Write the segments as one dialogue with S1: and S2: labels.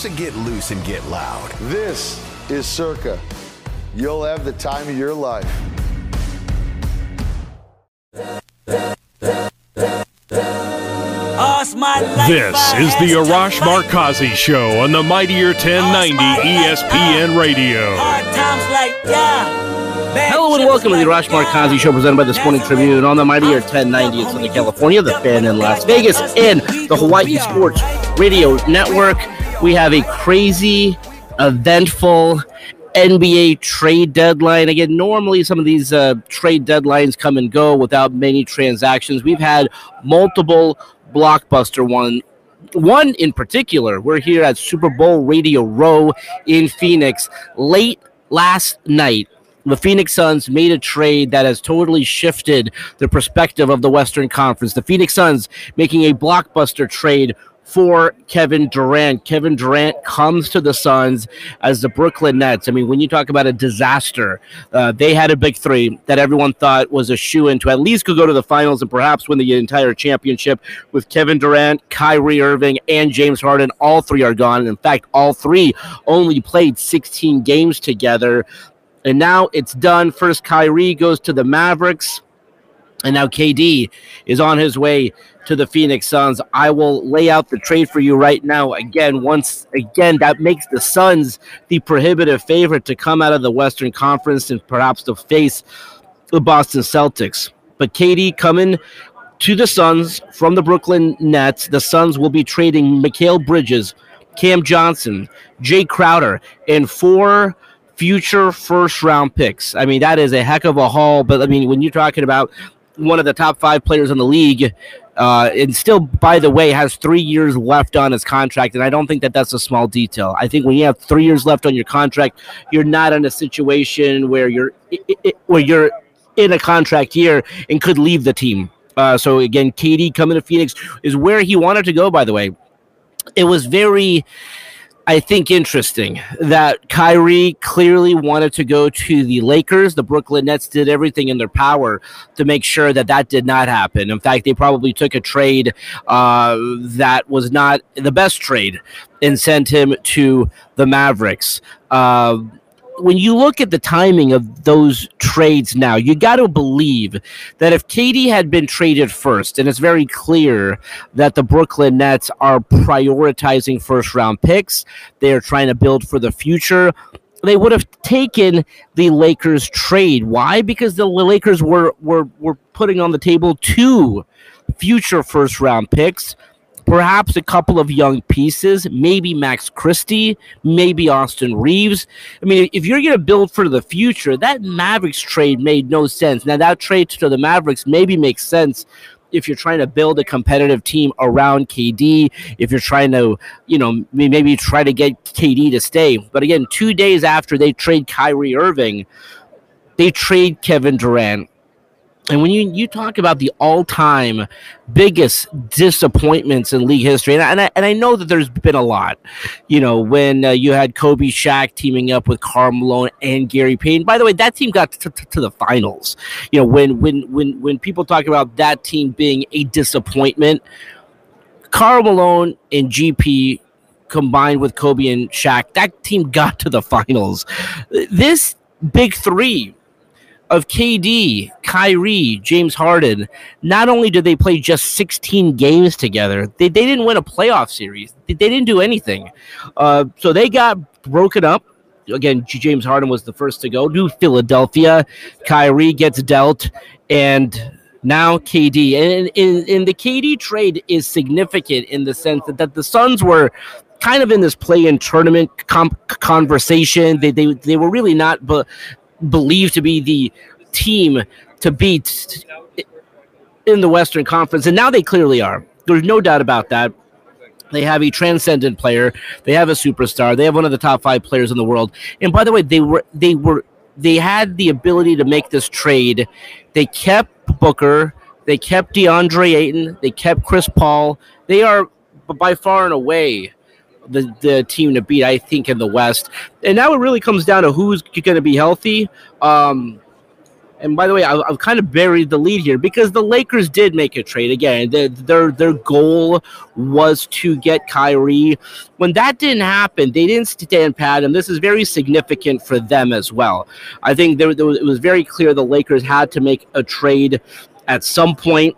S1: So get loose and get loud.
S2: This is Circa. You'll have the time of your life.
S3: This is the Arash Markazi Show on the Mightier 1090 ESPN Radio.
S4: Hello and welcome to the Arash Markazi Show presented by the Sporting Tribune on the Mightier 1090 in Southern California, the fan in Las Vegas, and the Hawaii Sports Radio Network. We have a crazy, eventful NBA trade deadline. Again, normally some of these uh, trade deadlines come and go without many transactions. We've had multiple blockbuster one one in particular. We're here at Super Bowl Radio Row in Phoenix late last night. The Phoenix Suns made a trade that has totally shifted the perspective of the Western Conference. The Phoenix Suns making a blockbuster trade for Kevin Durant. Kevin Durant comes to the Suns as the Brooklyn Nets. I mean, when you talk about a disaster, uh, they had a big three that everyone thought was a shoe in to at least go to the finals and perhaps win the entire championship with Kevin Durant, Kyrie Irving, and James Harden. All three are gone. In fact, all three only played 16 games together. And now it's done. First, Kyrie goes to the Mavericks. And now KD is on his way to the Phoenix Suns. I will lay out the trade for you right now. Again, once again, that makes the Suns the prohibitive favorite to come out of the Western Conference and perhaps to face the Boston Celtics. But KD coming to the Suns from the Brooklyn Nets. The Suns will be trading Mikal Bridges, Cam Johnson, Jae Crowder, and four future first round picks. I mean, that is a heck of a haul. But I mean, when you're talking about one of the top five players in the league, uh, and still, by the way, has three years left on his contract. And I don't think that that's a small detail. I think when you have three years left on your contract, you're not in a situation where you're where you're in a contract year and could leave the team. Uh, so again, KD coming to Phoenix is where he wanted to go. By the way, it was very I think interesting that Kyrie clearly wanted to go to the Lakers. The Brooklyn Nets did everything in their power to make sure that that did not happen. In fact, they probably took a trade uh, that was not the best trade and sent him to the Mavericks. Uh, when you look at the timing of those trades now, you got to believe that if KD had been traded first, and it's very clear that the Brooklyn Nets are prioritizing first round picks, they are trying to build for the future. They would have taken the Lakers trade. Why? Because the Lakers were were were putting on the table two future first round picks perhaps a couple of young pieces, maybe Max Christie, maybe Austin Reaves. I mean, if you're going to build for the future, that Mavericks trade made no sense. Now, that trade to the Mavericks maybe makes sense if you're trying to build a competitive team around KD, if you're trying to, you know, maybe try to get KD to stay. But again, two days after they trade Kyrie Irving, they trade Kevin Durant. And when you, you talk about the all time biggest disappointments in league history, and I, and I, and I know that there's been a lot, you know, when uh, you had Kobe Shaq teaming up with Karl Malone and Gary Payton. By the way, that team got to, to, to the finals. You know, when when when when people talk about that team being a disappointment, Karl Malone and GP combined with Kobe and Shaq, that team got to the finals. This big three of KD, Kyrie, James Harden, not only did they play just 16 games together, they, they didn't win a playoff series. They, they didn't do anything. Uh, so they got broken up. Again, James Harden was the first to go to Philadelphia. Kyrie gets dealt, and now KD. And, and, and the KD trade is significant in the sense that, that the Suns were kind of in this play-in tournament comp- conversation. They, they they were really not, but believed to be the team to beat in the Western Conference, and now they clearly are. There's no doubt about that. They have a transcendent player. They have a superstar. They have one of the top five players in the world. And by the way, they were they were they had the ability to make this trade. They kept Booker. They kept DeAndre Ayton. They kept Chris Paul. They are by far and away the, the team to beat, I think, in the West. And now it really comes down to who's going to be healthy. Um, and by the way, I, have kind of buried the lead here because the Lakers did make a trade again. Their, their their goal was to get Kyrie. When that didn't happen, they didn't stand pat, and this is very significant for them as well. I think there, there was, it was very clear the Lakers had to make a trade at some point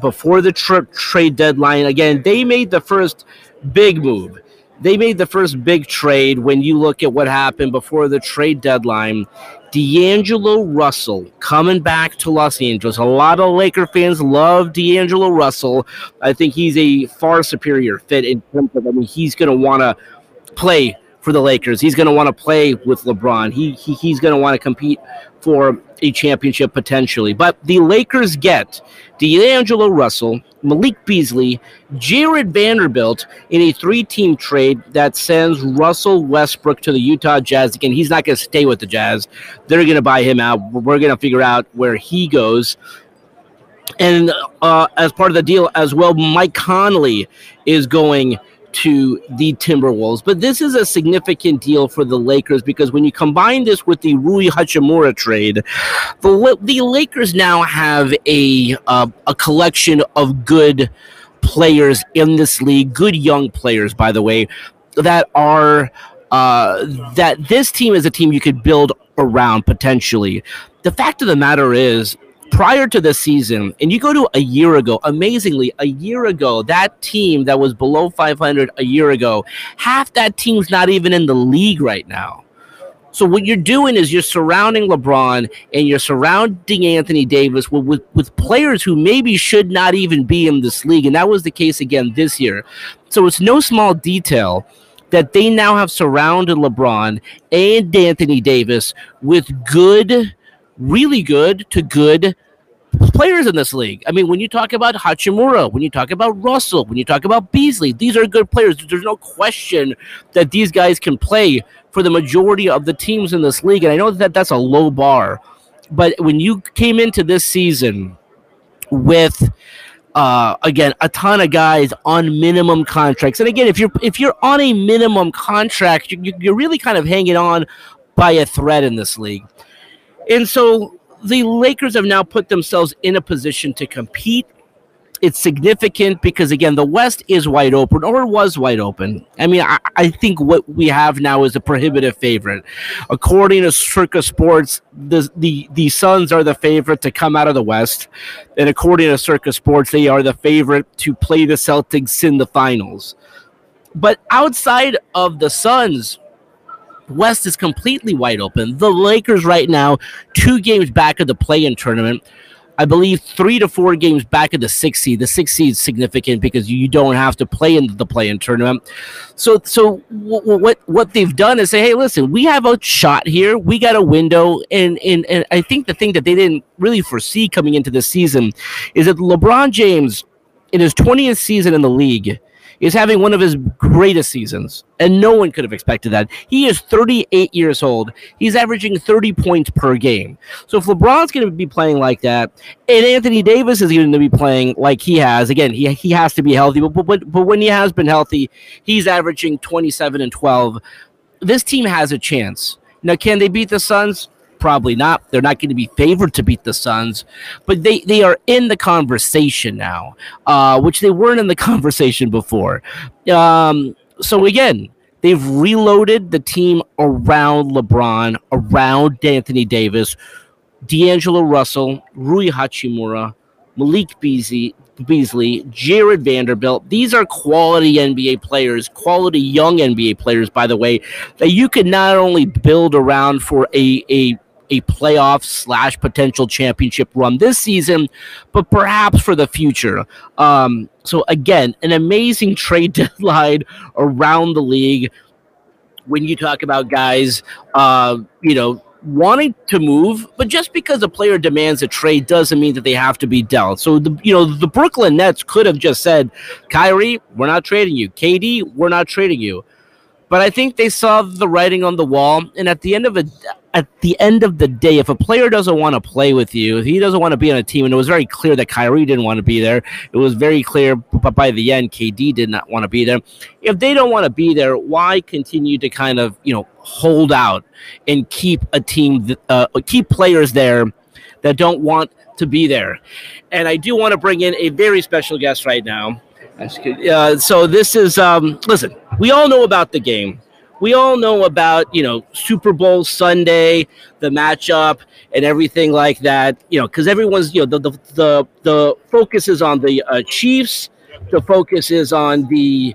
S4: before the tra- trade deadline. Again, they made the first big move they made the first big trade when you look at what happened before the trade deadline. D'Angelo Russell coming back to Los Angeles. A lot of Laker fans love D'Angelo Russell. I think he's a far superior fit in terms of, I mean, he's going to want to play for the Lakers. He's going to want to play with LeBron. He, he he's going to want to compete for a championship potentially. But the Lakers get D'Angelo Russell, Malik Beasley, Jarred Vanderbilt in a three team trade that sends Russell Westbrook to the Utah Jazz. Again, he's not going to stay with the Jazz. They're going to buy him out. We're going to figure out where he goes. And uh, as part of the deal as well, Mike Conley is going to the Timberwolves. But this is a significant deal for the Lakers because when you combine this with the Rui Hachimura trade, the the Lakers now have a uh, a collection of good players in this league, good young players, by the way, that are uh, that this team is a team you could build around potentially. The fact of the matter is, prior to the season, and you go to a year ago, amazingly, a year ago, that team that was below 500 a year ago, half that team's not even in the league right now. So what you're doing is you're surrounding LeBron and you're surrounding Anthony Davis with, with, with players who maybe should not even be in this league. And that was the case again this year. So it's no small detail that they now have surrounded LeBron and Anthony Davis with good really good to good players in this league. I mean, when you talk about Hachimura, when you talk about Russell, when you talk about Beasley, these are good players. There's no question that these guys can play for the majority of the teams in this league. And I know that that's a low bar, but when you came into this season with uh, again a ton of guys on minimum contracts, and again, if you're if you're on a minimum contract, you, you're really kind of hanging on by a thread in this league. And so the Lakers have now put themselves in a position to compete. It's significant because again, the West is wide open, or was wide open. I mean, I, I think what we have now is a prohibitive favorite. According to Circa Sports, the the the Suns are the favorite to come out of the West, and according to Circa Sports, they are the favorite to play the Celtics in the finals. But outside of the Suns, West is completely wide open. The Lakers right now, two games back of the play-in tournament. I believe three to four games back of the six seed. The six seed is significant because you don't have to play in the play-in tournament. So, so w- what what they've done is say, hey, listen, we have a shot here. We got a window, and and and I think the thing that they didn't really foresee coming into this season is that LeBron James, in his twentieth season in the league is having one of his greatest seasons, and no one could have expected that. He is 38 years old. He's averaging 30 points per game. So if LeBron's going to be playing like that, and Anthony Davis is going to be playing like he has, again, he, he has to be healthy, but, but, but when he has been healthy, he's averaging 27 and 12. This team has a chance. Now, can they beat the Suns? Probably not. They're not going to be favored to beat the Suns, but they, they are in the conversation now, uh, which they weren't in the conversation before. Um, so again, they've reloaded the team around LeBron, around Anthony Davis, D'Angelo Russell, Rui Hachimura, Malik Beasley, Beasley, Jarred Vanderbilt. These are quality NBA players, quality young NBA players, by the way, that you can not only build around for a, a a playoff slash potential championship run this season, but perhaps for the future. Um, so again, an amazing trade deadline around the league. When you talk about guys, uh, you know, wanting to move, but just because a player demands a trade doesn't mean that they have to be dealt. So the you know the Brooklyn Nets could have just said, Kyrie, we're not trading you. KD, we're not trading you. But I think they saw the writing on the wall, and at the end of a at the end of the day, if a player doesn't want to play with you, if he doesn't want to be on a team, and it was very clear that Kyrie didn't want to be there, it was very clear, but by the end, KD did not want to be there. If they don't want to be there, why continue to kind of you know hold out and keep a team, uh, keep players there that don't want to be there? And I do want to bring in a very special guest right now. Uh, so this is um, listen. We all know about the game. We all know about you know Super Bowl Sunday, the matchup, and everything like that. You know, because everyone's you know the the the, the focus is on the uh, Chiefs. The focus is on the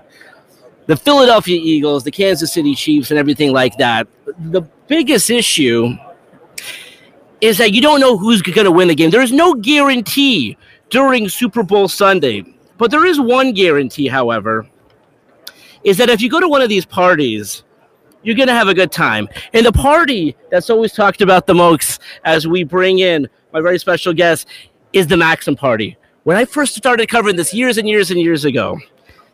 S4: the Philadelphia Eagles, the Kansas City Chiefs, and everything like that. The biggest issue is that you don't know who's going to win the game. There is no guarantee during Super Bowl Sunday but there is one guarantee, however, is that if you go to one of these parties, you're going to have a good time. And the party that's always talked about the most as we bring in my very special guest is the Maxim party. When I first started covering this years and years and years ago,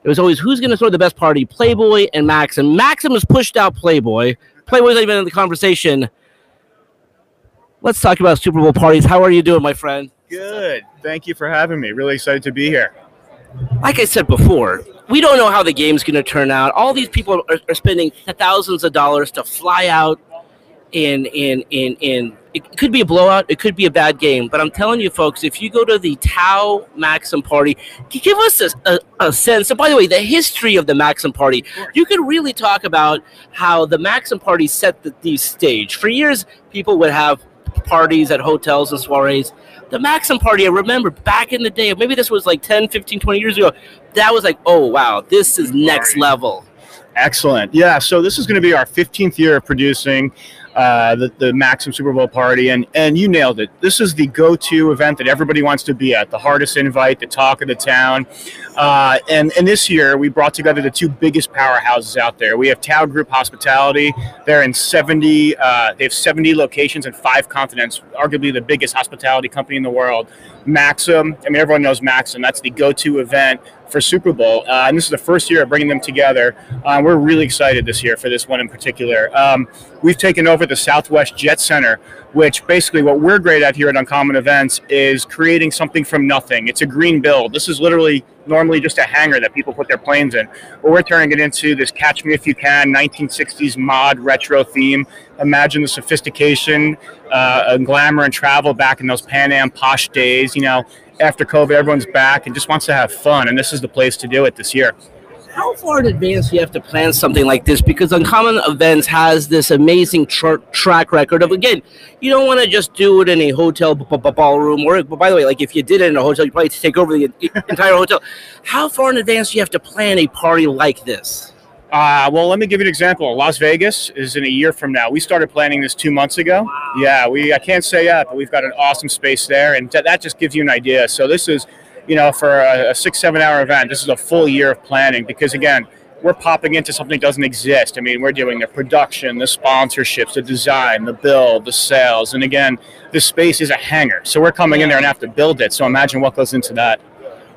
S4: it was always who's going to throw the best party, Playboy and Maxim. Maxim has pushed out Playboy. Playboy's not even in the conversation. Let's talk about Super Bowl parties. How are you doing, my friend?
S5: Good. Thank you for having me. Really excited to be here
S4: like I said before, we don't know how the game's going to turn out. All these people are, are, spending thousands of dollars to fly out in in in in. It could be a blowout. It could be a bad game. But I'm telling you, folks, if you go to the Tao Maxim party, give us a, a, a sense. And by the way, the history of the Maxim party, you could really talk about how the Maxim party set the, the stage. For years, people would have parties at hotels and soirees the Maxim party, I remember back in the day, maybe this was like 10, 15, 20 years ago, that was like, oh, wow, this is next level.
S5: Excellent. Yeah, so this is going to be our 15th year of producing uh, the, the Maxim Super Bowl party, and and you nailed it. This is the go-to event that everybody wants to be at, the hardest invite, the talk of the town. Uh, and and this year we brought together the two biggest powerhouses out there. We have Tao Group Hospitality. They're in 70. Uh, they have 70 locations in five continents, arguably the biggest hospitality company in the world. Maxim. I mean, everyone knows Maxim. That's the go-to event for Super Bowl, uh, and this is the first year of bringing them together. Uh, we're really excited this year for this one in particular. Um, we've taken over the Southwest Jet Center, which basically what we're great at here at Uncommon Events is creating something from nothing. It's a green build. This is literally normally just a hangar that people put their planes in. But we're turning it into this Catch Me If You Can 1960s mod retro theme. Imagine the sophistication uh, and glamour and travel back in those Pan Am posh days. You know, after COVID, everyone's back and just wants to have fun, and this is the place to do it this year.
S4: How far in advance do you have to plan something like this? Because Uncommon Events has this amazing tra- track record of again, you don't want to just do it in a hotel b- b- ballroom. Or, by the way, like if you did it in a hotel, you'd probably take over the entire hotel. How far in advance do you have to plan a party like this?
S5: Uh, well, let me give you an example. Las Vegas is in a year from now. We started planning this two months ago. Wow. Yeah, we I can't say yet, but we've got an awesome space there, and that just gives you an idea. So this is, you know, for a, a six seven hour event, this is a full year of planning because again, we're popping into something that doesn't exist. I mean, we're doing the production, the sponsorships, the design, the build, the sales, and again, the space is a hangar. So we're coming in there and have to build it. So imagine what goes into that.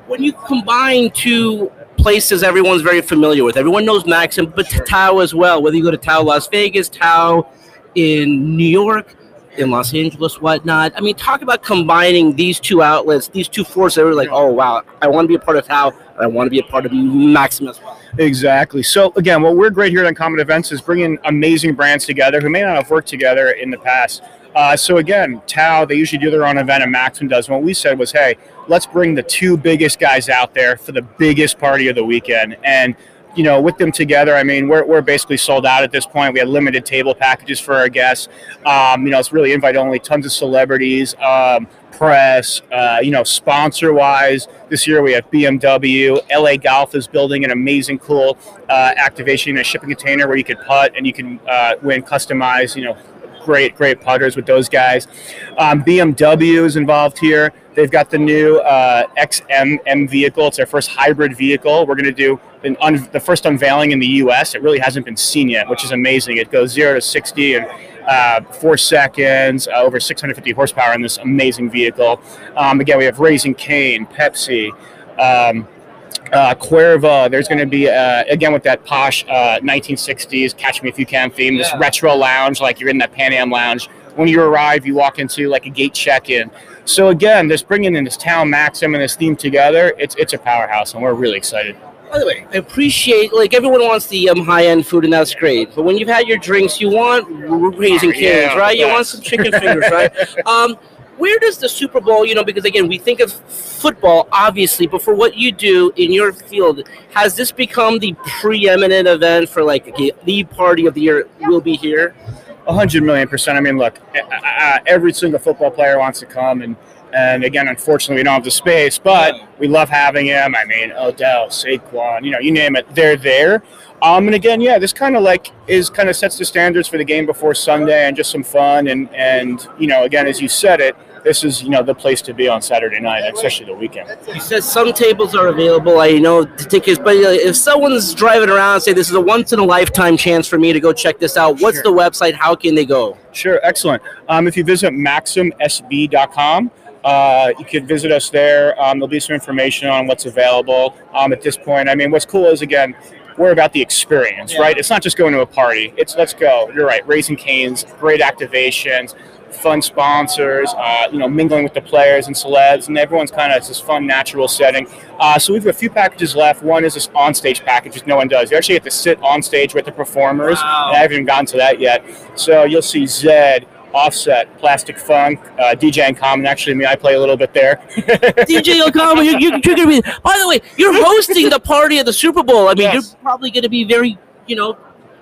S4: When you combine two places everyone's very familiar with. Everyone knows Maxim, but Tao as well. Whether you go to Tao Las Vegas, Tao in New York, in Los Angeles, whatnot. I mean, talk about combining these two outlets, these two forces. They were like, oh wow, I want to be a part of Tao, and I want to be a part of Maxim as well.
S5: Exactly. So again, what we're great here at Uncommon Events is bringing amazing brands together who may not have worked together in the past. Uh, so again, Tao, they usually do their own event, and Maxim does. And what we said was, hey, let's bring the two biggest guys out there for the biggest party of the weekend. And you know, with them together, I mean, we're, we're basically sold out at this point. We had limited table packages for our guests. Um, you know, it's really invite only. Tons of celebrities, um, press. Uh, you know, sponsor wise, this year we have BMW. LA Golf is building an amazing, cool uh, activation in a shipping container where you could putt and you can uh, win customized, you know, great, great putters with those guys. Um, BMW is involved here. They've got the new uh, XMM vehicle. It's their first hybrid vehicle. We're going to do un- the first unveiling in the U.S. It really hasn't been seen yet, which is amazing. It goes zero to sixty in uh, four seconds, uh, over 650 horsepower in this amazing vehicle. Um, again, we have Raising Cane, Pepsi. Um, uh, Cuervo. There's going to be uh, again with that posh uh, 1960s "Catch Me If You Can" theme. This retro lounge, like you're in that Pan Am lounge. When you arrive, you walk into like a gate check-in. So again, just bringing in this Tao Maxim and this theme together, it's it's a powerhouse, and we're really excited.
S4: By the way, I appreciate like everyone wants the um, high end food and that's great. But when you've had your drinks, you want raising canes,
S5: Yeah,
S4: right? You want some chicken fingers, right? Um, where does the Super Bowl, you know, because again, we think of football, obviously, but for what you do in your field, has this become the preeminent event for like okay, the party of the year will be here?
S5: A hundred million percent. I mean, look, every single football player wants to come, and and again, unfortunately, we don't have the space, but we love having him. I mean, Odell, Saquon, you know, you name it, they're there. Um, and again, yeah, this kind of like is kind of sets the standards for the game before Sunday, and just some fun, and and you know, again, as you said it, this is you know the place to be on Saturday night, especially the weekend.
S4: You said some tables are available. I know the tickets, but if someone's driving around say this is a once in a lifetime chance for me to go check this out, what's
S5: Sure.
S4: the website? How can they go?
S5: Sure, excellent. Um, if you visit maximsb.com, uh, you can visit us there. Um, there'll be some information on what's available um, at this point. I mean, what's cool is again, we're about the experience, right? It's not just going to a party. It's let's go. You're right. Raising canes, great activations, fun sponsors. Uh, you know, mingling with the players and celebs, and everyone's kind of this fun, natural setting. Uh, so we've got a few packages left. One is this on-stage package, which no one does. You actually get to sit on stage with the performers. And I haven't even gotten to that yet. So you'll see Zedd. Offset, Plastik Funk, uh, DJ and Common. Actually, me, I play a little bit there.
S4: DJ Okama, you're, you're, you're gonna be. By the way, you're hosting the party at the Super Bowl. I mean,
S5: Yes.
S4: you're probably gonna be very, you know,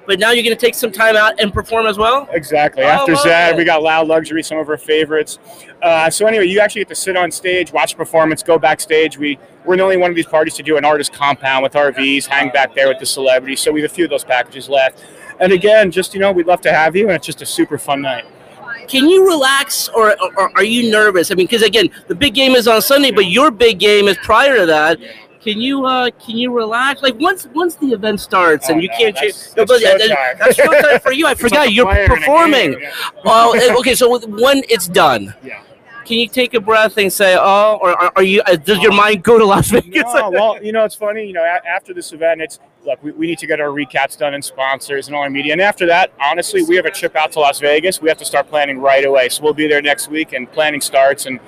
S4: but now you're gonna take some time out and perform as well.
S5: Exactly.
S4: Oh,
S5: After
S4: it.
S5: we got Loud Luxury, some of our favorites. Uh, so anyway, you actually get to sit on stage, watch performance, go backstage. We we're the only one of these parties to do an artist compound with RVs, hang back there with the celebrities. So we have a few of those packages left. And again, just you know, we'd love to have you, and it's just a super fun night.
S4: Can you relax, or, or are you nervous? I mean, because again, the big game is on Sunday, but your big game is prior to that. Can you uh, can you relax? Like once once the event starts and
S5: Oh,
S4: you
S5: no,
S4: can't
S5: that's-
S4: change.
S5: that's
S4: but, uh,
S5: showtime.
S4: that's showtime for you. I forgot
S5: like
S4: you're performing. Well, uh, okay. So when it's done,
S5: Yeah.
S4: can you take a breath and say, "Oh," or are, are you? Uh, does your mind go to Las Vegas?
S5: No, well, you know, it's funny. You know, a- after this event, it's look, we, we need to get our recaps done and sponsors and all our media. And after that, honestly, we have a trip out to Las Vegas. We have to start planning right away. So we'll be there next week, and planning starts. And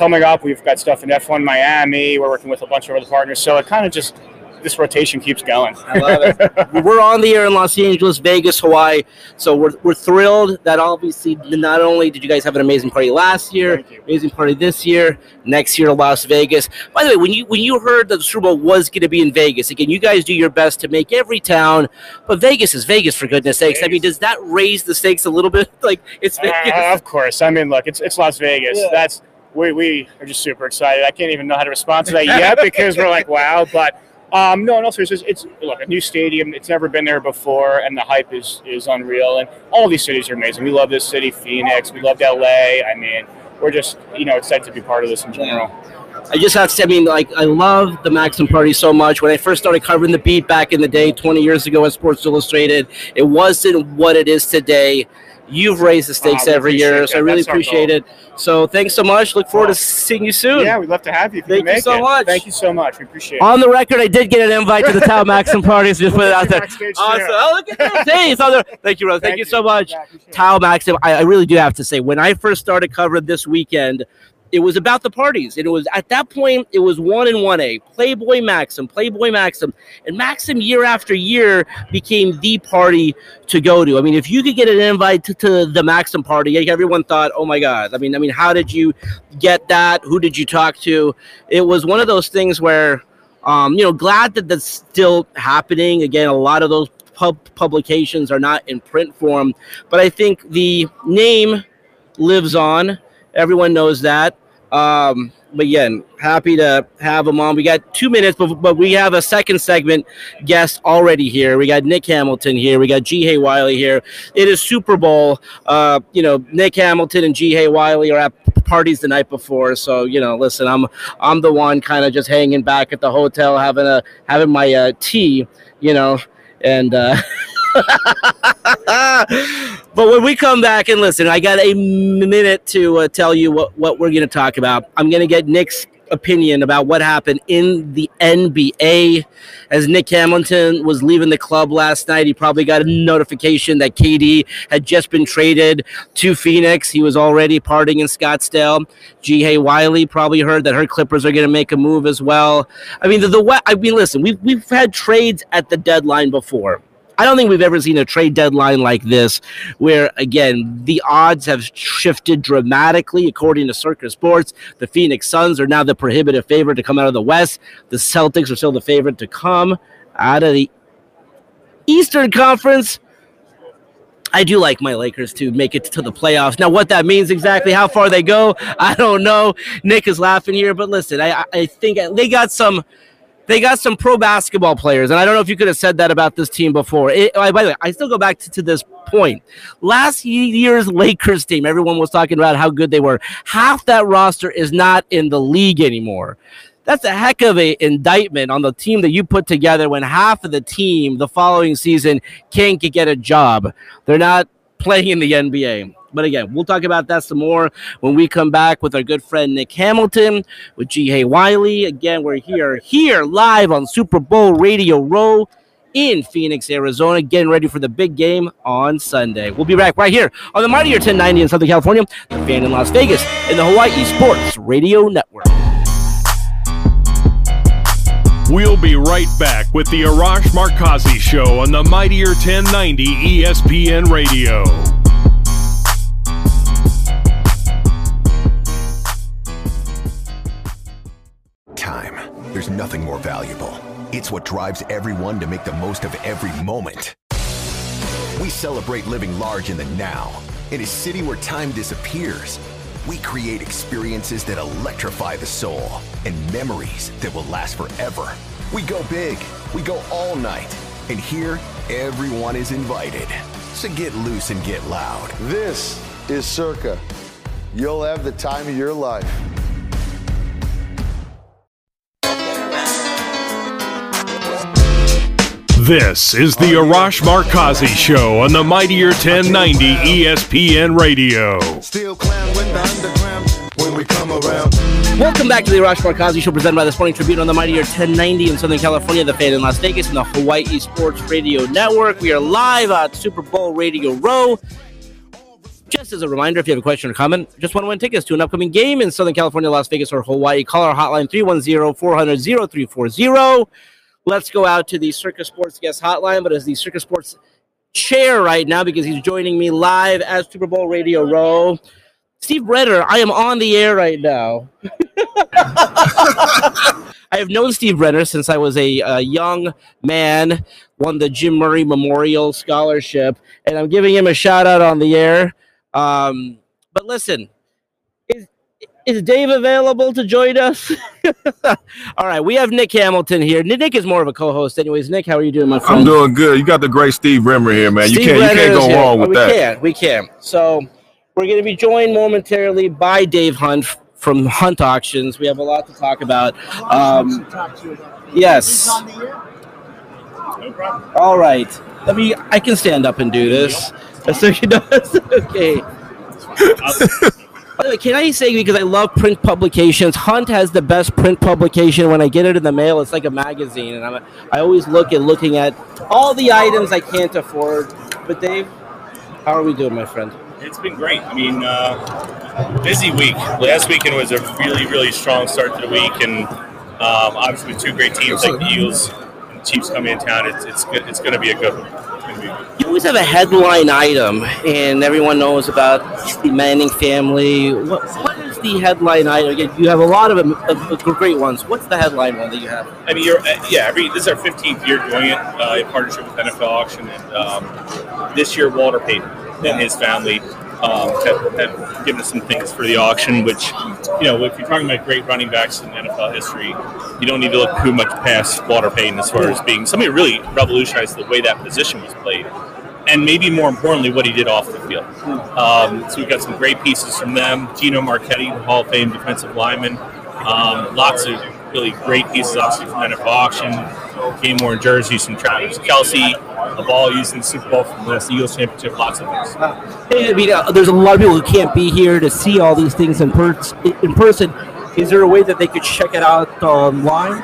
S5: coming up, we've got stuff in F1 Miami. We're working with a bunch of other partners. So it kind of just this rotation keeps going.
S4: I love it. we're on the air in Los Angeles, Vegas, Hawaii. So we're, we're thrilled that obviously not only did you guys have an amazing party last year, amazing party this year, next year Las Vegas. By the way, when you when you heard that the Super Bowl was going to be in Vegas, again, you guys do your best to make every town, but Vegas is Vegas for goodness sakes. I mean, does that raise the stakes a little bit? Like it's Vegas.
S5: Uh, of course. I mean, look, it's it's Las Vegas.
S4: Yeah.
S5: That's we we are just super excited. I can't even know how to respond to that yet because we're like, wow. But um, no, no, seriously, it's, it's look a new stadium. It's never been there before, and the hype is is unreal. And all these cities are amazing. We love this city, Phoenix. We loved LA. I mean, we're just you know excited to be part of this in general.
S4: I just have to say, I mean, like, I love the Maxim Party so much. When I first started covering the beat back in the day, 20 years ago at Sports Illustrated, it wasn't what it is today. You've raised the stakes
S5: Wow,
S4: every year, so I really
S5: That's
S4: appreciate it. So thanks so much. Look forward to seeing you soon.
S5: Yeah, we'd love to have you.
S4: Thank
S5: you
S4: you so
S5: it.
S4: much.
S5: Thank you so much. We appreciate it.
S4: On the record, I did get an invite to the Tao Maxim Party, so just put it out there. Awesome. Oh, look at that. Hey, it's on there. Thank you, brother. Thank, you so much.
S5: Yeah.
S4: Tao Maxim, I, I really do have to say, when I first started covering this weekend, it was about the parties. And it was at that point, it was one and one A. Playboy Maxim, Playboy Maxim. And Maxim year after year became the party to go to. I mean, if you could get an invite to, to the Maxim party, everyone thought, oh my God. I mean, I mean, how did you get that? Who did you talk to? It was one of those things where um, you know, glad that that's still happening. Again, a lot of those pub publications are not in print form, but I think the name lives on. Everyone knows that. Um, but again, happy to have him on. We got two minutes, but, but we have a second segment guest already here. We got Nick Hamilton here. We got G. Hay Wiley here. It is Super Bowl. Uh, you know, Nick Hamilton and G. Hay Wiley are at parties the night before. So you know, listen, I'm I'm the one kind of just hanging back at the hotel, having a having my uh, tea. You know, and. Uh, but when we come back and listen, I got a minute to uh, tell you what, what we're going to talk about. I'm going to get Nick's opinion about what happened in the NBA. As Nick Hamilton was leaving the club last night, he probably got a notification that KD had just been traded to Phoenix. He was already partying in Scottsdale. G. Hay Wiley probably heard that her Clippers are going to make a move as well. I mean, the, the I mean, listen, we've we've had trades at the deadline before. I don't think we've ever seen a trade deadline like this, where again the odds have shifted dramatically. According to Circa Sports, the Phoenix Suns are now the prohibitive favorite to come out of the West. The Celtics are still the favorite to come out of the Eastern Conference. I do like my Lakers to make it to the playoffs. Now, what that means exactly, how far they go, I don't know. Nick is laughing here, but listen, I, I think they got some they got some pro basketball players, and I don't know if you could have said that about this team before. It, oh, by the way, I still go back to, to this point. Last year's Lakers team, everyone was talking about how good they were. Half that roster is not in the league anymore. That's a heck of a indictment on the team that you put together when half of the team the following season can't get a job. They're not playing in the NBA. But again, we'll talk about that some more when we come back with our good friend Nick Hamilton with G. Hay Wiley. Again, we're here here live on Super Bowl Radio Row in Phoenix, Arizona, getting ready for the big game on Sunday. We'll be back right here on the Mightier 1090 in Southern California, the fan in Las Vegas, in the Hawaii Sports Radio Network.
S3: We'll be right back with the Arash Markazi Show on the Mightier 1090 ESPN Radio.
S1: Time. There's nothing more valuable. It's what drives everyone to make the most of every moment. We celebrate living large in the now. In a city where time disappears, we create experiences that electrify the soul and memories that will last forever. We go big, we go all night, and here, everyone is invited. So get loose and get loud.
S2: This is Circa. You'll have the time of your life.
S3: This is the Arash Markazi Show on the Mightier 1090 ESPN Radio.
S6: Still with the underground when we come around.
S4: Welcome back to the Arash Markazi Show, presented by the Sporting Tribune on the Mightier 1090 in Southern California, the fan in Las Vegas, and the Hawaii Sports Radio Network. We are live at Super Bowl Radio Row. Just as a reminder, if you have a question or comment, just want to win tickets to an upcoming game in Southern California, Las Vegas, or Hawaii, call our hotline 310 400 0340. Let's go out to the Circa Sports guest hotline, but as the Circa Sports chair right now because he's joining me live as Super Bowl Radio Row. Steve Brenner, I am on the air right now. I have known Steve Brenner since I was a, a young man, won the Jim Murray Memorial Scholarship, and I'm giving him a shout out on the air. Um, but listen, is is Dave available to join us? All right, we have Nick Hamilton here. Nick is more of a co-host, anyways. Nick, how are you doing, my friend?
S7: I'm doing good. You got the great Steve Rimmer here, man.
S4: Steve
S7: you can't
S4: Brenner
S7: you can't go wrong with
S4: we
S7: that.
S4: We can, we can. So we're going to be joined momentarily by Dave Hunt from Hunt Auctions. We have a lot to talk about. Um, yes. All right. Let me. I can stand up and do this. So you know, it's okay. By the way, can I say because I love print publications, Hunt has the best print publication. When I get it in the mail, it's like a magazine, and I'm, I always look at looking at all the items I can't afford. But Dave, how are we doing, my friend?
S8: It's been great. I mean, uh, busy week. Last weekend was a really, really strong start to the week, and um, obviously with two great teams like the Eagles and Chiefs coming in town, it's it's. It's going to be a good one.
S4: You always have a headline item, and everyone knows about the Manning family. What, what is the headline item? You have a lot of, of, of great ones. What's the headline one that you have?
S8: I mean, you're uh, yeah. Every this is our 15th year doing it uh, in partnership with NFL Auction, and um, this year Walter Payton and his family um, have, have given us some things for the auction. Which, you know, if you're talking about great running backs in NFL history, you don't need to look too much past Walter Payton as far as being somebody who really revolutionized the way that position was played. And maybe more importantly, what he did off the field. Um, so we've got some great pieces from them. Gino Marchetti, Hall of Fame defensive lineman. Um, lots of really great pieces, obviously, from NFL auction. Game worn jerseys from Travis Kelce, a ball used in the Super Bowl from the last Eagles championship, lots of things.
S4: I mean, uh, there's a lot of people who can't be here to see all these things in, per- in person. Is there a way that they could check it out online?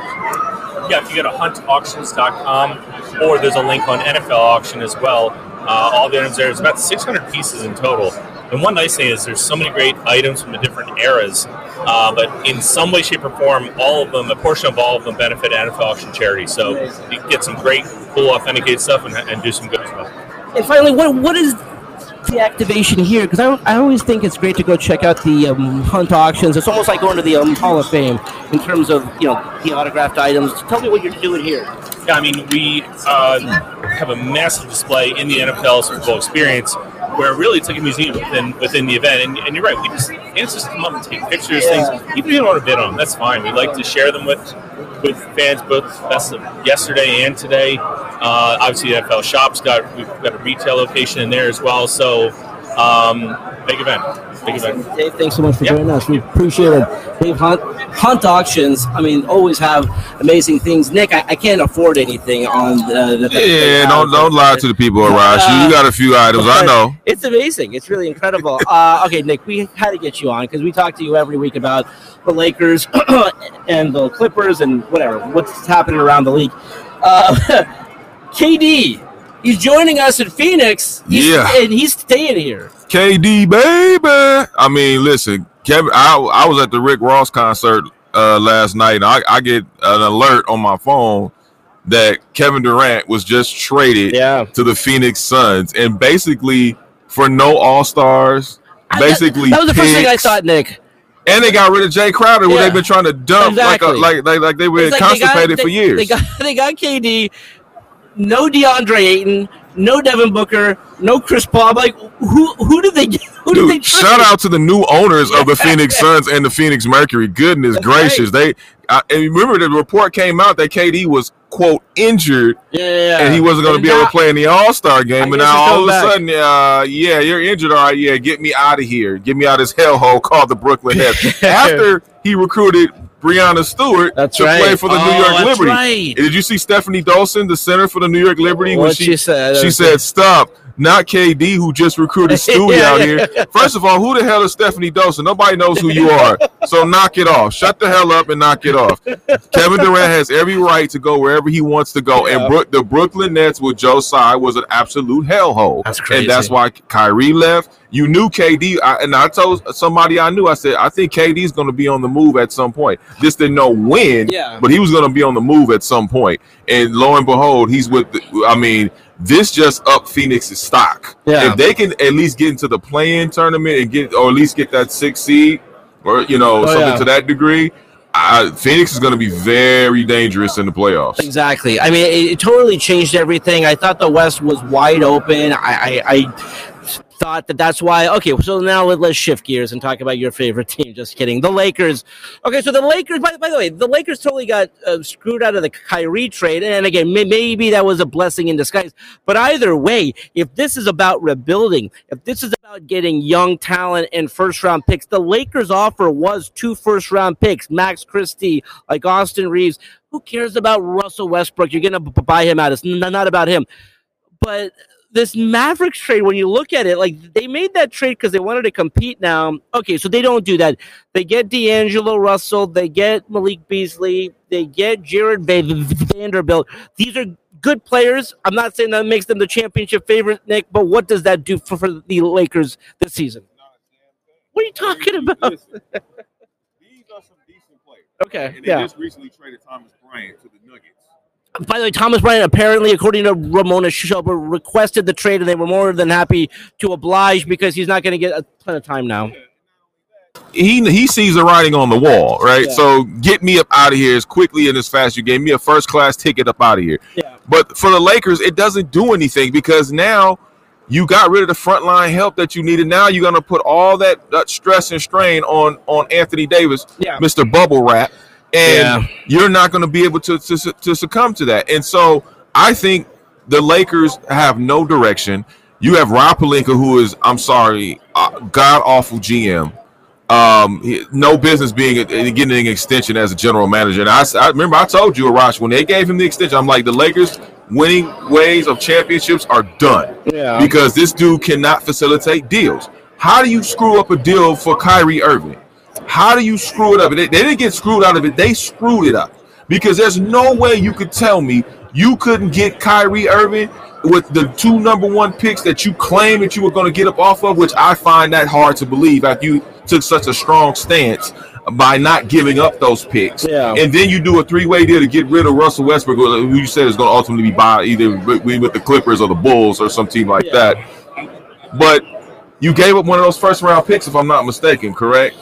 S8: Yeah, if you go to huntauctions.com, or there's a link on NFL auction as well. Uh, all the items there. There's about 600 pieces in total. And one nice thing is there's so many great items from the different eras, uh, but in some way, shape, or form, all of them, a portion of all of them benefit NFL auction charity. So you can get some great, cool, authenticated stuff and, and do some good as well.
S4: And finally, what what is the activation here? Because I, I always think it's great to go check out the um, hunt auctions. It's almost like going to the um, Hall of Fame in terms of you know the autographed items. Tell me what you're doing here.
S8: Yeah, I mean, we uh, have a massive display in the NFL Super Bowl experience where really it's like a museum within within the event. And, and you're right, we just fans just come up and take pictures, things. Even if you don't want to bid on them, that's fine. We like to share them with with fans both best of yesterday and today. Uh, obviously, the NFL Shop's got we've got a retail location in there as well. So um, big event, big event.
S4: Dave, thanks so much for joining us. We appreciate it. Dave Hunt, Hunt Auctions. I mean, always have amazing things. Nick, I, I can't afford anything on the. the
S7: Yeah, don't don't lie to the people, Arash. You, you got a few items, I know.
S4: It's amazing. It's really incredible. Uh, okay, Nick, we had to get you on because we talk to you every week about the Lakers and the Clippers and whatever what's happening around the league. Uh, KD, he's joining us in Phoenix. He's,
S7: Yeah.
S4: and he's staying here.
S7: KD baby. I mean, listen, Kevin. I I was at the Rick Ross concert uh, last night. And I, I get an alert on my phone that Kevin Durant was just traded yeah. to the Phoenix Suns, and basically for no All Stars. Basically,
S4: That was the first thing I thought, Nick.
S7: And they got rid of Jae Crowder, where they've been trying to dump
S4: Exactly.
S7: like, a, like like like they were
S4: It's like they got-
S7: constipated
S4: they-
S7: for years.
S4: They got they got KD, no DeAndre Ayton, no Devin Booker, no Chris Paul. I'm like, who who did they who did they
S7: Dude, shout out to the new owners of the Phoenix Suns and the Phoenix Mercury. Goodness gracious, they I, and remember the report came out that KD was quote injured
S4: Yeah, yeah, yeah.
S7: and he wasn't going to be able to play in the All Star game. And
S4: guess
S7: now all of a sudden, uh, yeah, you're injured. All right, yeah, get me out of here. Get me out of this hellhole called the Brooklyn Nets. After he recruited. Breanna Stewart
S4: That's
S7: to
S4: right.
S7: play for the
S4: Oh,
S7: New York Liberty.
S4: right.
S7: Did you see Stefanie Dolson, the center for the New York Liberty? when
S4: What'd she say?
S7: She said, "Stop." Not KD, who just recruited Stewie
S4: Yeah,
S7: out
S4: yeah.
S7: here. First of all, who the hell is Stefanie Dolson? Nobody knows who you are. So knock it off. Shut the hell up and knock it off. Kevin Durant has every right to go wherever he wants to go. And Brook, the Brooklyn Nets with Joe Tsai was an absolute hellhole.
S4: That's crazy.
S7: And that's why Kyrie left. You knew KD, I, and I told somebody I knew. I said, I think KD's going to be on the move at some point. Just didn't know when,
S4: Yeah.
S7: but he was going to be on the move at some point. And lo and behold, he's with. The, I mean, this just up Phoenix's stock.
S4: Yeah.
S7: If they can at least get into the play-in tournament and get, or at least get that six seed, or you know,
S4: Oh,
S7: something
S4: yeah.
S7: to that degree, I, Phoenix is going to be very dangerous in the playoffs.
S4: Exactly. I mean, it, it totally changed everything. I thought the West was wide open. I, I, I thought that that's why. Okay, so now let, let's shift gears and talk about your favorite team. Just kidding. The Lakers. Okay, so the Lakers. By, by the way, the Lakers totally got uh, screwed out of the Kyrie trade, and again, may, maybe that was a blessing in disguise. But either way, if this is about rebuilding, if this is about getting young talent and first round picks, the Lakers' offer was two first round picks, Max Christie, like Austin Reaves. Who cares about Russell Westbrook? You're gonna b- buy him out. It's n- not about him. But this Mavericks trade, when you look at it, like they made that trade because they wanted to compete now. Okay, so they don't do that. They get D'Angelo Russell, they get Malik Beasley, they get Jarred Va- Vanderbilt. These are good players. I'm not saying that makes them the championship favorite, Nick, but what does that do for, for the Lakers this season? What are you talking about?
S7: These are some decent players.
S4: Okay,
S7: And they
S4: yeah.
S7: just recently traded Thomas Bryant to the Nuggets.
S4: By the way, Thomas Bryant apparently, according to Ramona Shelburne, requested the trade, and they were more than happy to oblige because he's not going to get a ton of time now.
S7: he he sees the writing on the wall, right?
S4: Yeah.
S7: So get me up out of here as quickly and as fast as you gave me a first class ticket up out of here.
S4: Yeah.
S7: But for the Lakers, it doesn't do anything because now You got rid of the frontline help that you needed. Now you're gonna put all that, that stress and strain on on Anthony Davis,
S4: Yeah.
S7: Mr. Bubble Wrap, and
S4: Yeah.
S7: you're not gonna be able to, to to succumb to that. And so I think the Lakers have no direction. You have Rob Pelinka, who is, I'm sorry, uh, god awful GM. Um, he- no business being getting an extension as a general manager. And I, I remember I told you, Arash, when they gave him the extension, I'm like, the Lakers winning ways of championships are done
S4: Yeah.
S7: because this dude cannot facilitate deals. How do you screw up a deal for Kyrie Irving? How do you screw it up? They, they didn't get screwed out of it. They screwed it up because there's no way you could tell me you couldn't get Kyrie Irving with the two number one picks that you claim that you were going to get up off of, which I find that hard to believe after you took such a strong stance by not giving up those picks.
S4: Yeah.
S7: And then you do a three way deal to get rid of Russell Westbrook, who you said is going to ultimately be by either with the Clippers or the Bulls or some team like
S4: Yeah.
S7: that. But you gave up one of those first round picks, if I'm not mistaken, correct?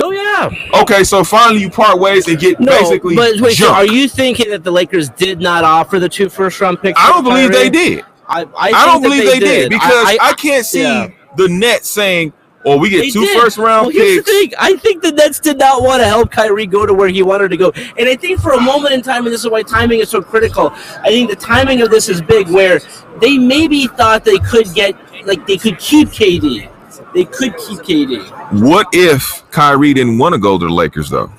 S4: Oh yeah.
S7: Okay, so finally you part ways and get
S4: No,
S7: basically
S4: but wait, so are you thinking that the Lakers did not offer the two first round picks?
S7: I don't believe they did.
S4: I, I,
S7: I, don't believe they, did, because I, can't see
S4: yeah.
S7: the Nets saying, "Or we
S4: They
S7: get two
S4: did.
S7: first round
S4: well,
S7: picks."
S4: thing. I think the Nets did not want to help Kyrie go to where he wanted to go. And I think for a moment in time, and this is why timing is so critical, I think the timing of this is big where they maybe thought they could get, like, they could keep KD. They could keep KD.
S7: What if Kyrie didn't want to go to the Lakers though?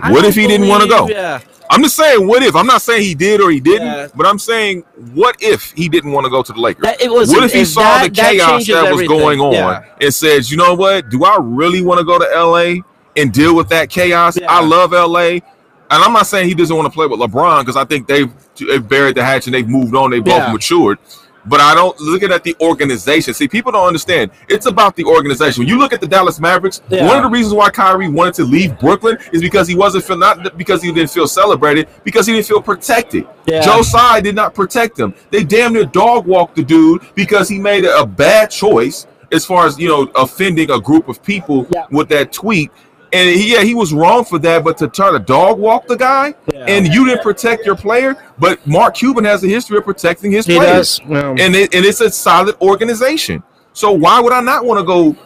S4: I
S7: What if he didn't wanna go?
S4: Yeah.
S7: I'm just saying, what if? I'm not saying he did or he didn't,
S4: Yeah.
S7: but I'm saying, what if he didn't want to go to the Lakers?
S4: That- it was-
S7: what if he
S4: if
S7: saw
S4: that-
S7: the chaos
S4: changes
S7: that was going on
S4: Yeah.
S7: and says, you know what? Do I really want to go to LA and deal with that chaos?
S4: Yeah.
S7: I love LA. And I'm not saying he doesn't want to play with LeBron because I think they've, they've buried the hatch and they've moved on. They both matured. But I don't looking at the organization. See, people don't understand. It's about the organization. When you look at the Dallas Mavericks,
S4: Yeah.
S7: one of the reasons why Kyrie wanted to leave Brooklyn is because he wasn't feel not because he didn't feel celebrated, because he didn't feel protected.
S4: Yeah.
S7: Joe Tsai did not protect him. They damn near dog walked the dude because he made a, a bad choice as far as you know offending a group of people
S4: Yeah.
S7: with that tweet. And he, yeah, he was wrong for that, but to try to dog walk the guy
S4: Yeah.
S7: and you didn't protect your player, but Mark Cuban has a history of protecting his
S4: He
S7: players and it, and it's a solid organization. So why would I not want to go?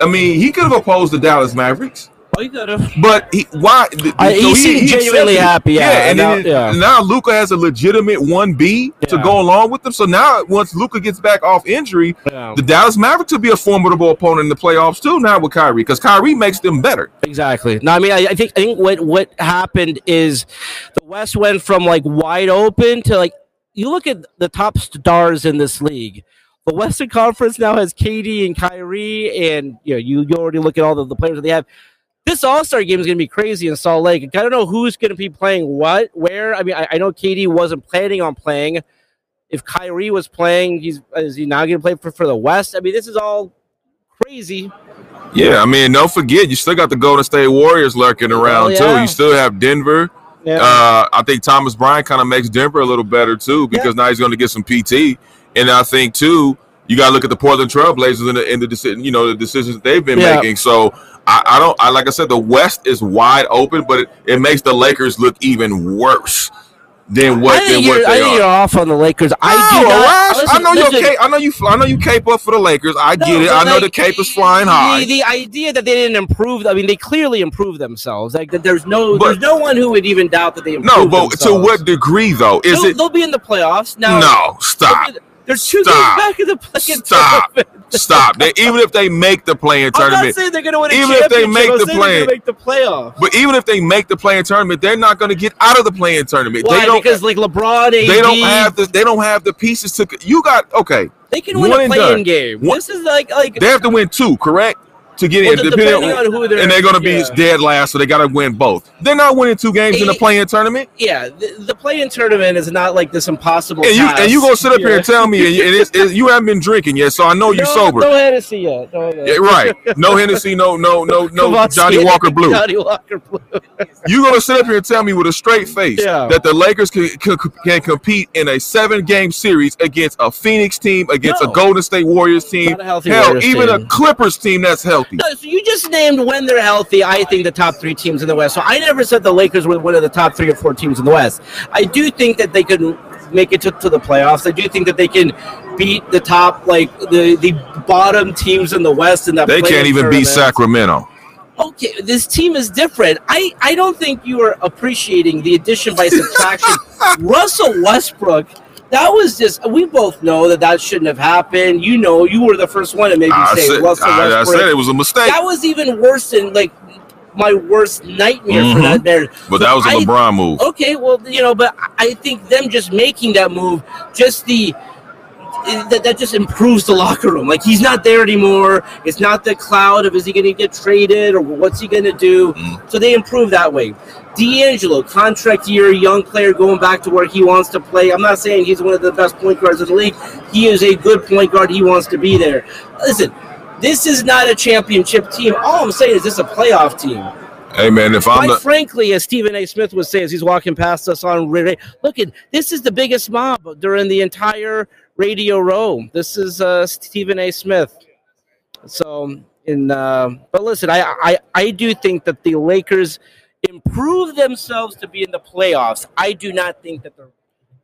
S7: I mean, he could have opposed the Dallas Mavericks,
S4: oh, he could have.
S7: but he why? th-
S4: I- he
S7: so
S4: seemed genuinely
S7: it.
S4: happy, yeah,
S7: and,
S4: and
S7: then
S4: now- yeah.
S7: now Luka has a legitimate one B to go along with them. So now once Luka gets back off injury,
S4: Yeah.
S7: the Dallas Mavericks will be a formidable opponent in the playoffs too. Now with Kyrie, because Kyrie makes them better.
S4: Exactly. No, I mean, I, I think I think what what happened is the West went from like wide open to like you look at the top stars in this league. The Western Conference now has KD and Kyrie, and you know you, you already look at all the, the players that they have. This All Star game is going to be crazy in Salt Lake. I don't know who's going to be playing what, where. I mean, I, I know KD wasn't planning on playing. If Kyrie was playing, he's is he now going to play for, for the West? I mean, this is all crazy.
S7: Yeah, I mean, don't forget you still got the Golden State Warriors lurking around too. You still have Denver.
S4: Yeah.
S7: Uh, I think Thomas Bryant kind of makes Denver a little better too because now he's going to get some PT, and I think too you got to look at the Portland Trailblazers and the in the decision, you know, the decisions they've been
S4: Yeah.
S7: making. So I, I don't, I like I said, the West is wide open, but it, it makes the Lakers look even worse than what than what
S4: I
S7: they
S4: think
S7: are.
S4: you're off on the Lakers. I
S7: No,
S4: do not.
S7: Arash, I
S4: listen,
S7: know
S4: listen,
S7: you. I know you. I know you cape up for the Lakers. I
S4: No,
S7: get it. I know
S4: like,
S7: the cape is flying high.
S4: The, idea that they didn't improve, I mean, they clearly improved themselves. Like that, there's no,
S7: But-
S4: there's no one who would even doubt that they improved.
S7: no, but to what degree though? Is
S4: they'll,
S7: it?
S4: They'll be in the playoffs now.
S7: No, stop.
S4: There's two
S7: Stop.
S4: games back in the play-in
S7: Stop.
S4: tournament.
S7: Stop. They, even if they make the play-in
S4: I'm not
S7: tournament,
S4: saying they're going to win a
S7: Even if they make
S4: I'm
S7: the
S4: they're
S7: play-in.
S4: gonna make the playoffs.
S7: but even if they make the play-in tournament, they're not going to get out of the play-in tournament.
S4: Why?
S7: They don't.
S4: because like LeBron, AD,
S7: they don't have the. They don't have the pieces to. You got okay.
S4: They can win a play-in game.
S7: One-
S4: This is like like
S7: They have to win two, correct? To get
S4: Well,
S7: in, depending
S4: depending on who they're-
S7: and they're going to be
S4: yeah.
S7: dead last, so they got to win both. They're not winning two games in the
S4: Eh,
S7: play-in tournament.
S4: yeah. The, the play-in tournament is not like this impossible.
S7: And you
S4: task.
S7: and you gonna sit up here and tell me, and, you- it's, it's, you haven't been drinking yet, so I know you're
S4: no,
S7: sober.
S4: No Hennessy yet. No, no.
S7: Yeah, right. No Hennessy, no, no, no, no
S4: on, Johnnie.
S7: Walker Blue.
S4: Johnnie Walker Blue.
S7: You're gonna sit up here and tell me with a straight face
S4: Yeah.
S7: that the Lakers can, can, can compete in a seven game series against a Phoenix team, against
S4: No.
S7: a Golden State Warriors team,
S4: Not a healthy
S7: hell,
S4: Warriors
S7: even a. Clippers team that's healthy.
S4: No, so you just named when they're healthy. I think the top three teams in the West. So I never said the Lakers were one of the top three or four teams in the West. I do think that they could make it to, to the playoffs. I do think that they can beat the top, like the the bottom teams in the West. In that
S7: They can't even beat. Sacramento.
S4: Okay, this team is different. I, I don't think you are appreciating the addition by subtraction. Russell Westbrook, that was just, we both know that that shouldn't have happened. You know, you were the first one to maybe
S7: I
S4: say
S7: said,
S4: Russell
S7: I, I said it was a mistake,
S4: that was even worse than like my worst nightmare for
S7: Mhm.
S4: that marriage.
S7: but that was a
S4: I-
S7: LeBron move.
S4: Okay, well, you know, but I think them just making that move, just the that, that just improves the locker room. Like he's not there anymore. It's not the cloud of is he going to get traded or what's he going to do. Mm-hmm. So they improve that way. D'Angelo, contract year, young player going back to where he wants to play. I'm not saying he's one of the best point guards in the league. He is a good point guard. He wants to be there. Listen, this is not a championship team. All I'm saying is this is a playoff team.
S7: Hey man, if I'm
S4: Quite frankly, as Stephen A. Smith would say as he's walking past us on look at this is the biggest mob during the entire radio row. This is uh, Stephen A. Smith. So, in uh, but listen, I, I I do think that the Lakers improve themselves to be in the playoffs. I do not think that they're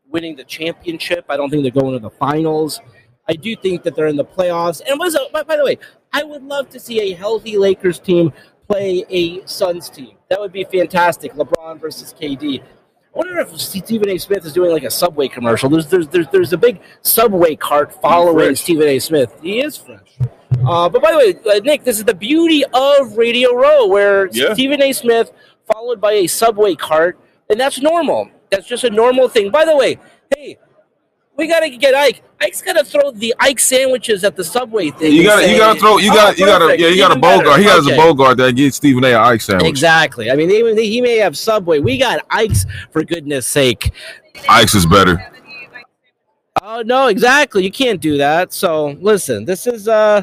S4: winning the championship. I don't think they're going to the finals. I do think that they're in the playoffs. And was by, by the way, I would love to see a healthy Lakers team play a Suns team. That would be fantastic. LeBron versus KD. I wonder if Stephen A. Smith is doing like a Subway commercial. There's there's there's, there's a big Subway cart following. Stephen A. Smith. He is fresh. Uh, but by the way, uh, Nick, this is the beauty of Radio Row, where
S7: Yeah.
S4: Stephen A. Smith followed by a Subway cart, and that's normal. That's just a normal thing. By the way, hey, we gotta get Ike. Ike's gotta throw the Ike sandwiches at the Subway thing.
S7: you got to you got to throw you
S4: "Oh,
S7: got you got to yeah you got a
S4: even better."
S7: Bogart. He has
S4: Okay.
S7: a Bogart that gets Stephen A. Ike sandwich.
S4: Exactly. I mean, they- he may have Subway. We got Ike's for goodness sake.
S7: Ike's is better.
S4: Oh no, exactly. You can't do that. So listen, this is uh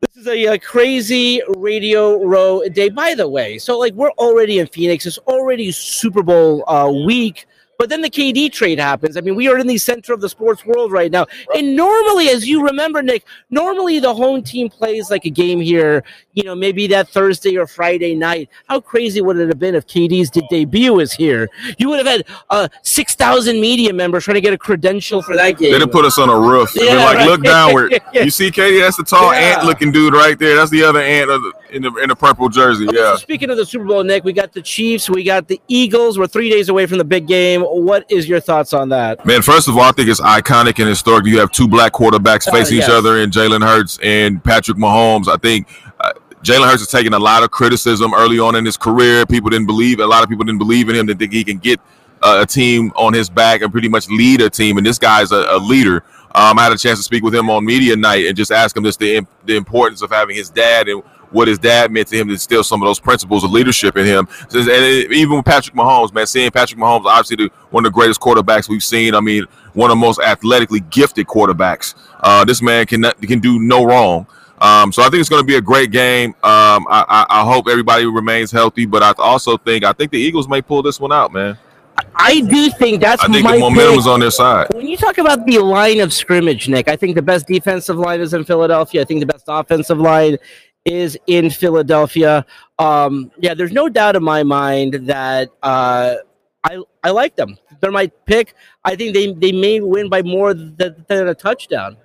S4: this is a, uh crazy radio row day. By the way, so like we're already in Phoenix. It's already Super Bowl uh, week. But then the KD trade happens. I mean, we are in the center of the sports world right now. And normally, as you remember, Nick, normally the home team plays like a game here, you know, maybe that Thursday or Friday night. How crazy would it have been if KD's debut is here? You would have had uh, 6,000 media members trying to get a credential for that game.
S7: They'd have put us on a roof.
S4: Yeah,
S7: like,
S4: right.
S7: look downward. You see, KD, that's the tall
S4: Yeah.
S7: ant looking dude right there. That's the other ant of the, in the in the purple jersey. Yeah.
S4: so speaking of the Super Bowl, Nick, we got the Chiefs, we got the Eagles. We're three days away from the big game. What is your thoughts on that?
S7: Man, first of all, I think it's iconic and historic. You have two black quarterbacks
S4: Uh,
S7: facing
S4: yes.
S7: each other in Jalen Hurts and Patrick Mahomes. I think uh, Jalen Hurts has taken a lot of criticism early on in his career. People didn't believe, a lot of people didn't believe in him, didn't think he can get uh, a team on his back and pretty much lead a team. And this guy's a, a leader. Um, I had a chance to speak with him on media night and just ask him just the, the importance of having his dad and what his dad meant to him to instill some of those principles of leadership in him. And even with Patrick Mahomes, man, seeing Patrick Mahomes, obviously the, one of the greatest quarterbacks we've seen. I mean, one of the most athletically gifted quarterbacks. Uh, this man can can do no wrong. Um, so I think it's going to be a great game. Um, I, I, I hope everybody remains healthy, but I also think I think the Eagles may pull this one out, man.
S4: I do think that's
S7: I think
S4: my
S7: the momentum is on their side.
S4: When you talk about the line of scrimmage, Nick, I think the best defensive line is in Philadelphia. I think the best offensive line is in Philadelphia. Um, yeah, there's no doubt in my mind that uh, I I like them. They're my pick. I think they, they may win by more than, than a touchdown.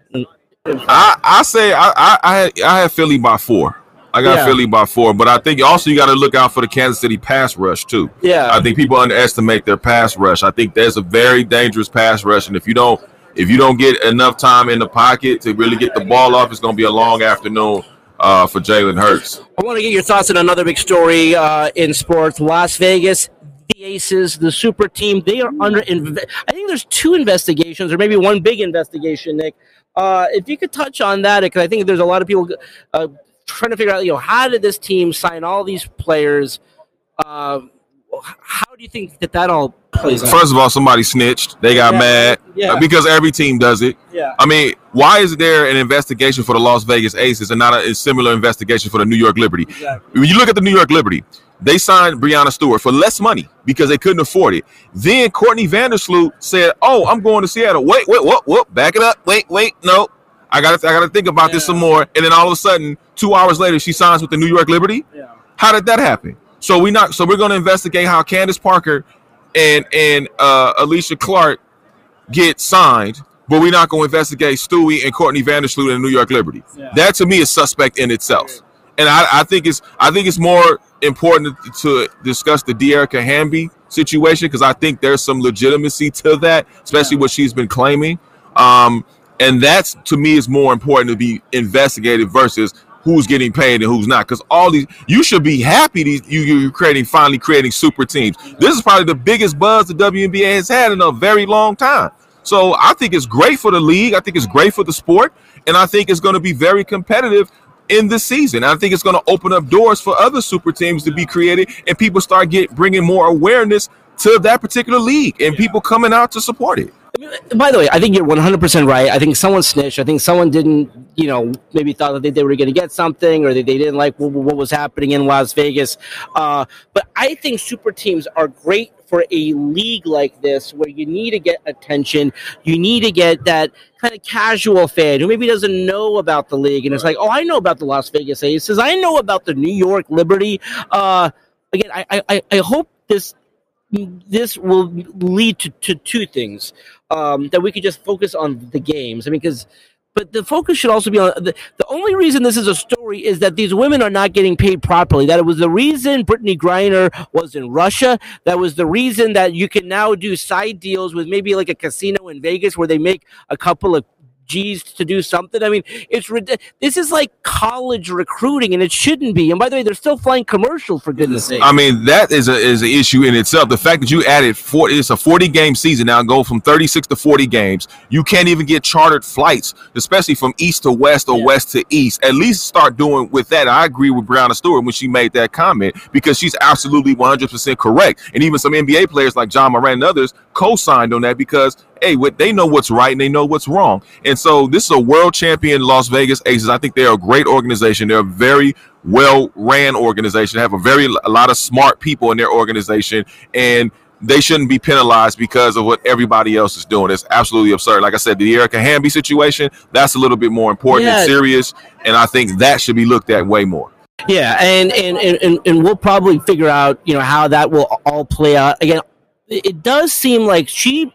S7: I, I say I, I I had Philly by four. I got
S4: Yeah.
S7: Philly by four, but I think also you got to look out for the Kansas City pass rush too.
S4: Yeah.
S7: I think people underestimate their pass rush. I think there's a very dangerous pass rush, and if you don't if you don't get enough time in the pocket to really get the ball off, it's going to be a long afternoon uh, for Jalen Hurts.
S4: I want to get your thoughts on another big story uh, in sports. Las Vegas, the Aces, the super team, they are under. I think there's two investigations, or maybe one big investigation, Nick. Uh, if you could touch on that, because I think there's a lot of people uh, trying to figure out, you know, how did this team sign all these players? How do you think that that all plays out?
S7: First of all, somebody snitched. They got
S4: Yeah,
S7: mad
S4: yeah.
S7: uh, because every team does it.
S4: Yeah.
S7: I mean, why is there an investigation for the Las Vegas Aces and not a, a similar investigation for the New York Liberty?
S4: Exactly.
S7: When you look at the New York Liberty, they signed Breanna Stewart for less money because they couldn't afford it. Then Courtney Vandersloot said, "Oh, I'm going to Seattle. Wait, wait, what? What? Back it up. Wait, wait. No, I got to. I got to think about this some more." And then all of a sudden, two hours later, she signs with the New York Liberty.
S4: Yeah.
S7: How did that happen? So we not. So we're going to investigate how Candace Parker and and uh, Alysha Clark get signed, but we're not going to investigate Stewie and Courtney Vandersloot and New York Liberty. Yeah. That to me is suspect in itself. And I, I, think it's I think it's more important to discuss the Dearica Hamby situation because I think there's some legitimacy to that, especially yeah. what she's been claiming. Um, and that's to me is more important to be investigated versus who's getting paid and who's not. Because all these, you should be happy these you you're creating finally creating super teams. This is probably the biggest buzz the WNBA has had in a very long time. So I think it's great for the league. I think it's great for the sport, and I think it's going to be very competitive in this season. I think it's going to open up doors for other super teams to be created, and people start get bringing more awareness to that particular league, and people coming out to support it.
S4: By the way, I think you're 100% right. I think someone snitched. I think someone didn't, you know, maybe thought that they, they were going to get something or they, they didn't like what, what was happening in Las Vegas. Uh, but I think super teams are great for a league like this where you need to get attention. You need to get that kind of casual fan who maybe doesn't know about the league and it's like, oh, I know about the Las Vegas Aces. I know about the New York Liberty. Uh, again, I, I, I hope this this will lead to, to two things um, that we could just focus on the games. I mean, because but the focus should also be on the, the only reason this is a story is that these women are not getting paid properly. That it was the reason Brittney Griner was in Russia. That was the reason that you can now do side deals with maybe like a casino in Vegas where they make a couple of G's to do something. I mean, it's this is like college recruiting, and it shouldn't be. And by the way, they're still flying commercial for goodness sake.
S7: I mean, that is a is an issue in itself. The fact that you added 40, it's a 40 game season now, go from 36 to 40 games. You can't even get chartered flights, especially from east to west or yeah. west to east. At least start doing with that. I agree with Breanna Stewart when she made that comment because she's absolutely 100% correct. And even some NBA players like Ja Morant and others co-signed on that because hey, what they know what's right and they know what's wrong. And so this is a world champion Las Vegas Aces. I think they're a great organization. They're a very well ran organization. They have a very a lot of smart people in their organization and they shouldn't be penalized because of what everybody else is doing. It's absolutely absurd. Like I said, Dearica Hamby situation, that's a little bit more important yeah. and serious. And I think that should be looked at way more.
S4: Yeah, and, and and and we'll probably figure out, you know, how that will all play out. Again, it does seem like she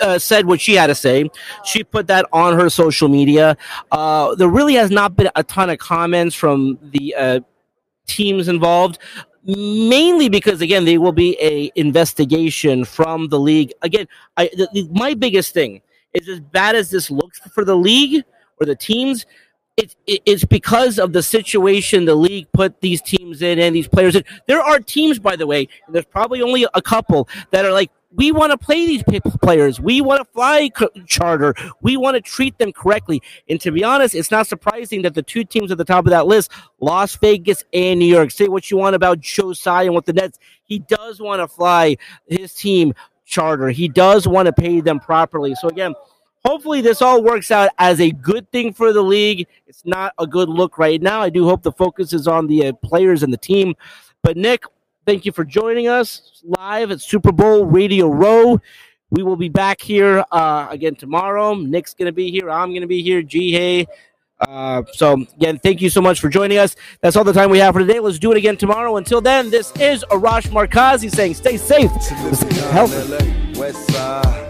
S4: uh, said what she had to say. She put that on her social media. Uh, there really has not been a ton of comments from the uh, teams involved. Mainly because again, there will be a investigation from the league. Again, I, the, the, my biggest thing is as bad as this looks for the league or the teams. It, it, it's because of the situation the league put these teams in and these players in. There are teams, by the way, there's probably only a couple that are like, we want to play these players. We want to fly charter. We want to treat them correctly. And to be honest, it's not surprising that the two teams at the top of that list, Las Vegas and New York. Say what you want about Joe Tsai and what the Nets. He does want to fly his team charter. He does want to pay them properly. So again, hopefully this all works out as a good thing for the league. It's not a good look right now. I do hope the focus is on the uh, players and the team. But Nick, Thank you for joining us live at Super Bowl Radio Row. We will be back here uh, again tomorrow. Nick's going to be here. I'm going to be here. G Hey. Uh, so again, thank you so much for joining us. That's all the time we have for today. Let's do it again tomorrow. Until then, this is Arash Markazi saying, "Stay safe, stay healthy."